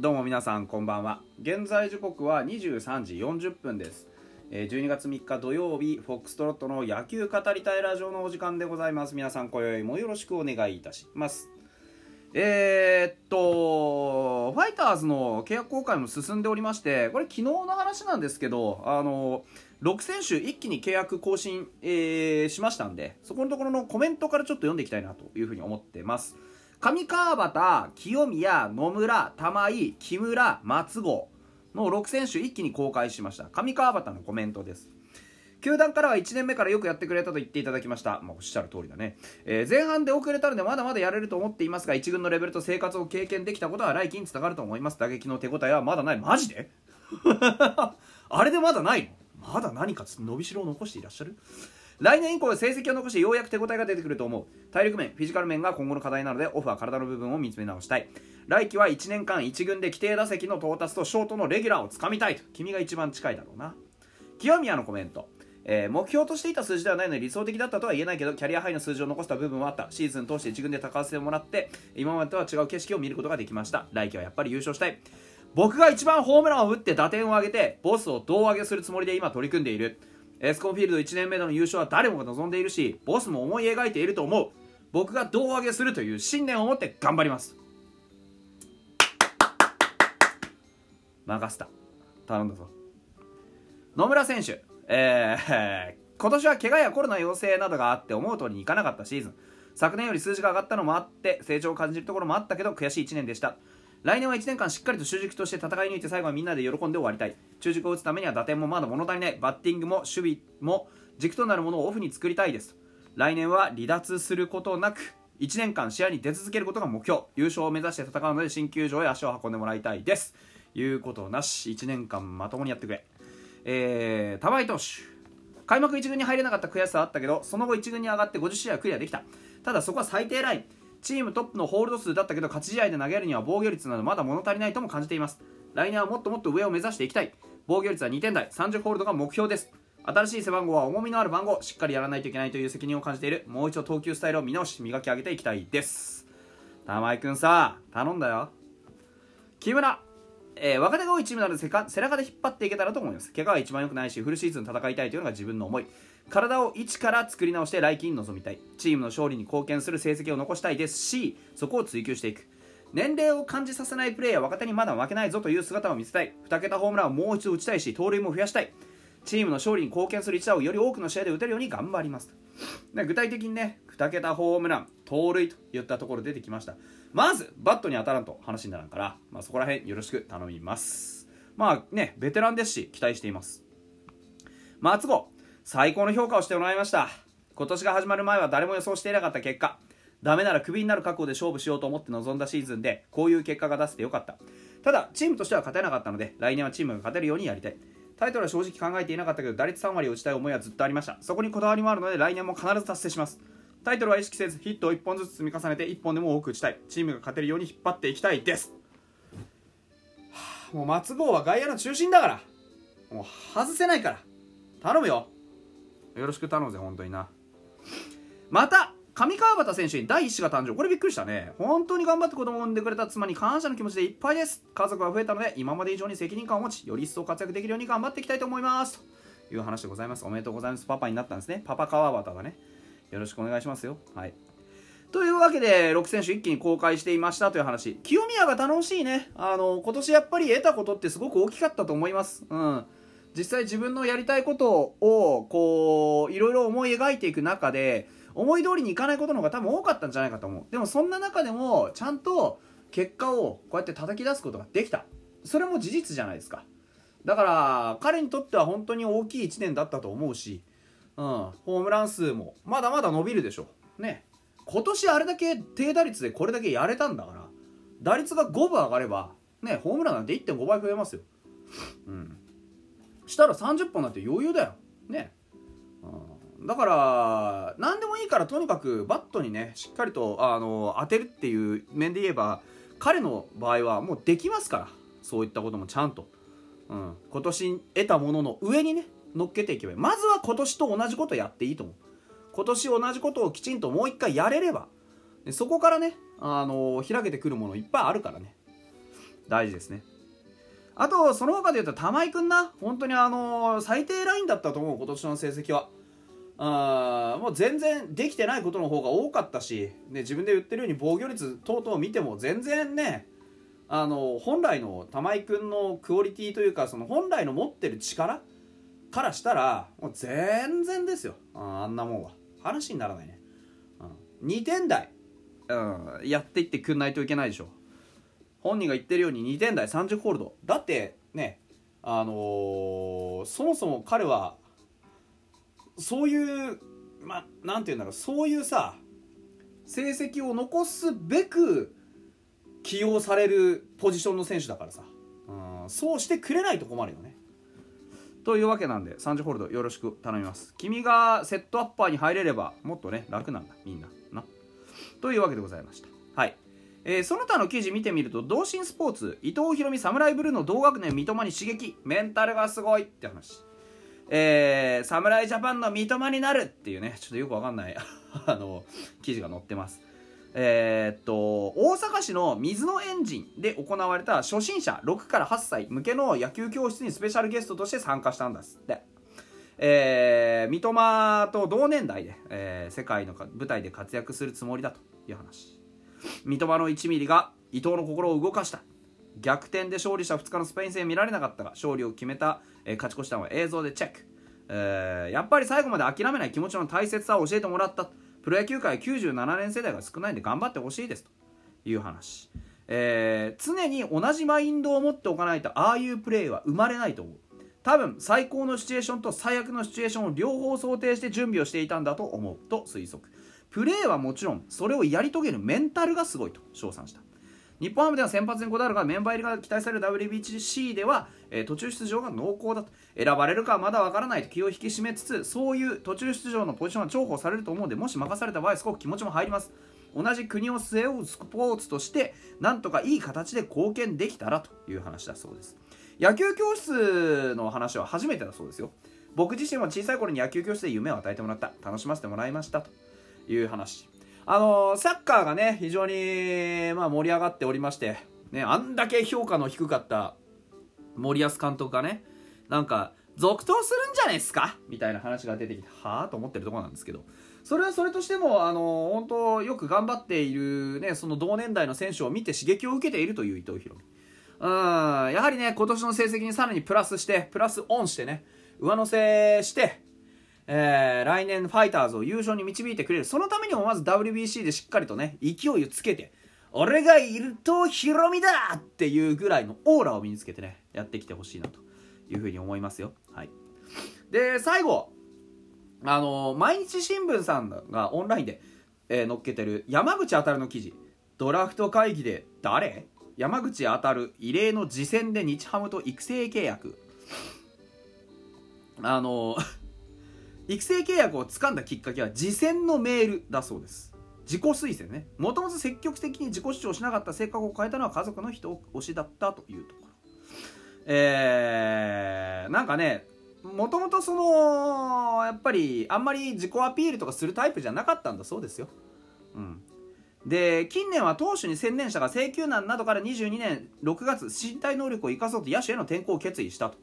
どうも皆さんこんばんは。現在時刻は23時40分です。え12月3日土曜日フォックストロットの野球語りたいラジオのお時間でございます。皆さん今宵もよろしくお願いいたします。えーっとファイターズの契約更改も進んでおりましてこれ昨日の話なんですけどあの6選手一気に契約更新、えーしましたんでそこのところのコメントからちょっと読んでいきたいなというふうに思ってます。上川端、清宮、野村、玉井、木村、松郷の6選手一気に公開しました。上川端のコメントです。球団からは1年目からよくやってくれたと言っていただきました、まあ、おっしゃる通りだね、えー前半で遅れたのでまだまだやれると思っていますが1軍のレベルと生活を経験できたことは来季につながると思います。打撃の手応えはまだない。マジで？あれでまだないの？まだ何か伸びしろを残していらっしゃる？来年以降成績を残してようやく手応えが出てくると思う。体力面フィジカル面が今後の課題なのでオフは体の部分を見つめ直したい。来季は1年間1軍で規定打席の到達とショートのレギュラーをつかみたいと。君が一番近いだろうな。清宮のコメント。えー目標としていた数字ではないので理想的だったとは言えないけどキャリアハイの数字を残した部分はあった。シーズン通して一軍で高せてもらって今までとは違う景色を見ることができました。来季はやっぱり優勝したい。僕が一番ホームランを打って打点を上げてボスを胴上げするつもりで今取り組んでいる。エスコンフィールド1年目の優勝は誰もが望んでいるしボスも思い描いていると思う。僕が胴上げするという信念を持って頑張ります。任せた。頼んだぞ。野村選手、えー 今年は怪我やコロナ陽性などがあって思う通りにいかなかったシーズン。昨年より数字が上がったのもあって成長を感じるところもあったけど悔しい1年でした。来年は1年間しっかりと主軸として戦い抜いて最後はみんなで喜んで終わりたい。中軸を打つためには打点もまだ物足りない。バッティングも守備も軸となるものをオフに作りたいです。来年は離脱することなく1年間試合に出続けることが目標。優勝を目指して戦うので新球場へ足を運んでもらいたいです。いうことなし。1年間まともにやってくれ。えー、玉井投手。開幕1軍に入れなかった悔しさはあったけどその後1軍に上がって50試合クリアできた。ただそこは最低ライン。チームトップのホールド数だったけど勝ち試合で投げるには防御率などまだ物足りないとも感じています。来年はもっともっと上を目指していきたい。防御率は2点台。30ホールドが目標です。新しい背番号は重みのある番号しっかりやらないといけないという責任を感じている。もう一度投球スタイルを見直し磨き上げていきたいです。玉井くんさ頼んだよ。木村。えー若手が多いチームなので背か背中で引っ張っていけたらと思います。怪我は一番良くないしフルシーズン戦いたいというのが自分の思い。体を一から作り直して来季に臨みたい。チームの勝利に貢献する成績を残したいですしそこを追求していく。年齢を感じさせないプレーや若手にまだ負けないぞという姿を見せたい。2桁ホームランをもう一度打ちたいし盗塁も増やしたい。チームの勝利に貢献する一打をより多くの試合で打てるように頑張ります。具体的にね2桁ホームラン盗塁といったところ出てきました。まずバットに当たらんと話にならんから、まあ、そこら辺よろしく頼みます。まあねベテランですし期待しています。松郷最高の評価をしてもらいました。今年が始まる前は誰も予想していなかった結果ダメならクビになる覚悟で勝負しようと思って臨んだシーズンでこういう結果が出せてよかった。ただチームとしては勝てなかったので来年はチームが勝てるようにやりたい。タイトルは正直考えていなかったけど打率3割を打ちたい思いはずっとありました。そこにこだわりもあるので来年も必ず達成します。タイトルは意識せずヒットを1本ずつ積み重ねて1本でも多く打ちたい。チームが勝てるように引っ張っていきたいです、はあもう松郷は外野の中心だからもう外せないから頼むよ。よろしく頼むぜ本当にな。また上川端選手に第一子が誕生。これびっくりしたね。本当に頑張って子供を産んでくれた妻に感謝の気持ちでいっぱいです。家族が増えたので今まで以上に責任感を持ちより一層活躍できるように頑張っていきたいと思います。という話でございます。おめでとうございます。パパになったんですね。パパ川端がね。よろしくお願いしますよ。はい。というわけで6選手一気に公開していました。という話。清宮が頼もしいね。あの今年やっぱり得たことってすごく大きかったと思います。うん。実際自分のやりたいことをこういろいろ思い描いていく中で思い通りにいかないことの方が多分多かったんじゃないかと思う。でもそんな中でもちゃんと結果をこうやって叩き出すことができた。それも事実じゃないですか。だから彼にとっては本当に大きい1年だったと思うし、うん、ホームラン数もまだまだ伸びるでしょう。ね。今年あれだけ低打率でこれだけやれたんだから打率が5分上がればねホームランなんて1.5倍増えますよ。うん。したら30本なんて余裕だよ。ね、うん、だから何でもいいからとにかくバットにねしっかりとあの当てるっていう面で言えば彼の場合はもうできますから。そういったこともちゃんと、うん、今年得たものの上にね乗っけていけばまずは今年と同じことやっていいと思う。今年同じことをきちんともう一回やれれば。そこからねあの開けてくるものいっぱいあるからね。大事ですね。あとその他で言うと玉井君な。本当にあの最低ラインだったと思う今年の成績は。あもう全然できてないことの方が多かったし、ね、自分で言ってるように防御率等々見ても全然ねあの本来の玉井君のクオリティというかその本来の持ってる力からしたらもう全然ですよ。あんなもんは。話にならないね、うん、2点台、うん、やっていってくんないといけないでしょ。本人が言ってるように2点台30ホールド。だってねあのー、そもそも彼はそういうまあなんて言うんだろうそういうさ成績を残すべく起用されるポジションの選手だからさ、うん、そうしてくれないと困るよね。というわけなんで30ホールドよろしく頼みます。君がセットアッパーに入れればもっとね楽なんだ。みんな。な。というわけでございました。えー、その他の記事見てみると同心スポーツ伊藤博美サムライブルーの同学年三笘に刺激メンタルがすごいって話。えー、侍ジャパンの三笘になるっていうねちょっとよくわかんない あの記事が載ってます。えー、っと大阪市の水のエンジンで行われた初心者6から8歳向けの野球教室にスペシャルゲストとして参加したんです。ってえー、三笘と同年代で、えー、世界の舞台で活躍するつもりだという話。三笘の1ミリが伊藤の心を動かした。逆転で勝利した2日のスペイン戦見られなかったが勝利を決めた、えー、勝ち越したのは映像でチェック、えー、やっぱり最後まで諦めない気持ちの大切さを教えてもらった。プロ野球界97年世代が少ないんで頑張ってほしいです。という話、えー、常に同じマインドを持っておかないとああいうプレーは生まれないと思う。多分最高のシチュエーションと最悪のシチュエーションを両方想定して準備をしていたんだと思う。と推測。プレーはもちろんそれをやり遂げるメンタルがすごいと称賛した。日本ハムでは先発にこだわるがメンバー入りが期待される WBC では、えー、途中出場が濃厚だと。選ばれるかはまだわからないと気を引き締めつつそういう途中出場のポジションは重宝されると思うのでもし任された場合すごく気持ちも入ります。同じ国を背負うスポーツとしてなんとかいい形で貢献できたらという話だそうです。野球教室の話は初めてだそうですよ。僕自身は小さい頃に野球教室で夢を与えてもらった。楽しませてもらいましたと。いう話。あのサッカーがね非常に、まあ、盛り上がっておりまして、ね、あんだけ評価の低かった森保監督がねなんか続投するんじゃないですか？みたいな話が出てきてはあと思ってるところなんですけど。それはそれとしてもあの本当よく頑張っている、ね、その同年代の選手を見て刺激を受けているという伊藤博美。うんやはりね今年の成績にさらにプラスしてプラスオンしてね上乗せしてえー、来年ファイターズを優勝に導いてくれる。そのためにもまず WBC でしっかりとね勢いをつけて俺がいるとヒロミだっていうぐらいのオーラを身につけてねやってきてほしいなというふうに思いますよ。はい。で最後あの毎日新聞さんがオンラインで、えー、載っけてる山口当たるの記事。ドラフト会議で誰？山口当たる異例の次戦で日ハムと育成契約。あの育成契約を掴んだきっかけは次戦のメールだそうです。自己推薦ね。もともと積極的に自己主張しなかった性格を変えたのは家族の人推しだったというところ。えー、なんかねもともとそのやっぱりあんまり自己アピールとかするタイプじゃなかったんだそうですよ。うん。で近年は投手に専念したが請求難などから22年6月身体能力を生かそうと野手への転向を決意したと。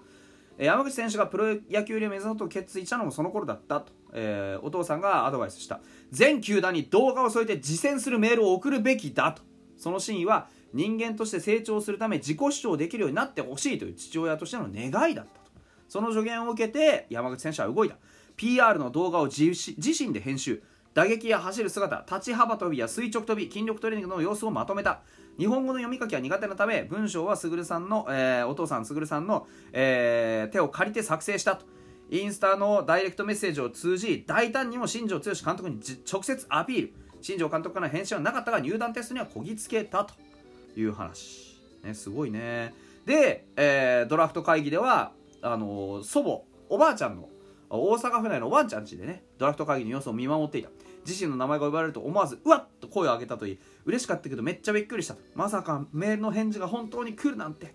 山口選手がプロ野球入りを目指そうと決意したのもその頃だったと、えー、お父さんがアドバイスした。全球団に動画を添えて実践するメールを送るべきだと。その真意は人間として成長するため自己主張できるようになってほしいという父親としての願いだったと。その助言を受けて山口選手は動いた。PR の動画を自身で編集。打撃や走る姿立ち幅跳びや垂直跳び筋力トレーニングの様子をまとめた。日本語の読み書きは苦手なため文章はすぐるさんの、えー、お父さんすぐるさんの、えー、手を借りて作成したと。インスタのダイレクトメッセージを通じ大胆にも新庄剛志監督に直接アピール。新庄監督からの返信はなかったが入団テストにはこぎつけたという話、ね、すごいね。で、えー、ドラフト会議ではあの祖母おばあちゃんの大阪府内のワンちゃん家でねドラフト会議の様子を見守っていた。自身の名前が呼ばれると思わずうわっと声を上げたといい嬉しかったけどめっちゃびっくりしたまさかメールの返事が本当に来るなんて。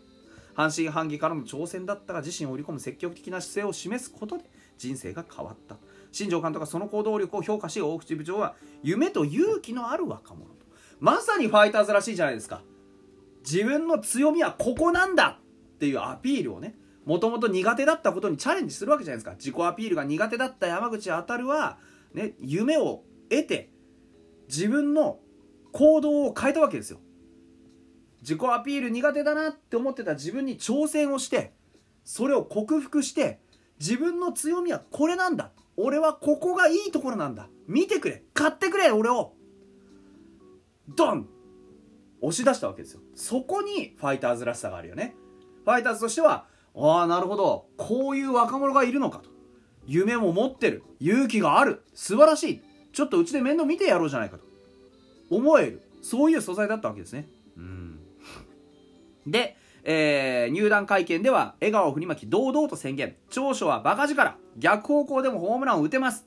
半信半疑からの挑戦だったが自身を売り込む積極的な姿勢を示すことで人生が変わった新庄監督はその行動力を評価し大口部長は夢と勇気のある若者と。まさにファイターズらしいじゃないですか。自分の強みはここなんだっていうアピールをねもともと苦手だったことにチャレンジするわけじゃないですか。自己アピールが苦手だった山口あたるは、ね、夢を得て自分の行動を変えたわけですよ。自己アピール苦手だなって思ってた自分に挑戦をしてそれを克服して自分の強みはこれなんだ。俺はここがいいところなんだ。見てくれ。買ってくれ俺を。ドン。押し出したわけですよ。そこにファイターズらしさがあるよね。ファイターズとしてはああなるほど。こういう若者がいるのかと。夢も持ってる。勇気がある。素晴らしい。ちょっとうちで面倒見てやろうじゃないかと。思える。そういう素材だったわけですね。うん。で、えー、入団会見では笑顔を振りまき堂々と宣言。長所はバカ力。逆方向でもホームランを打てます。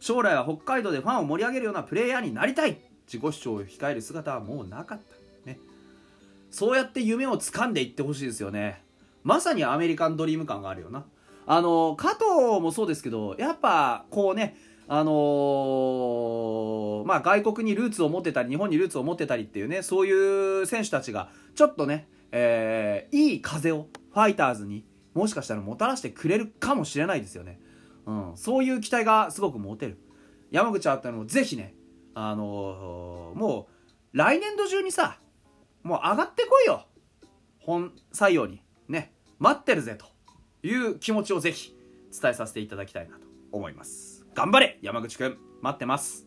将来は北海道でファンを盛り上げるようなプレイヤーになりたい。自己主張を控える姿はもうなかった。ね。そうやって夢を掴んでいってほしいですよね。まさにアメリカンドリーム感があるよな。あの加藤もそうですけどやっぱこうねあのー、まあ外国にルーツを持ってたり日本にルーツを持ってたりっていうねそういう選手たちがちょっとね、えー、いい風をファイターズにもしかしたらもたらしてくれるかもしれないですよね、うん、そういう期待がすごく持てる。山口あったのもぜひねあのー、もう来年度中にさもう上がってこいよ。本採用にね待ってるぜという気持ちをぜひ伝えさせていただきたいなと思います。頑張れ山口くん。待ってます。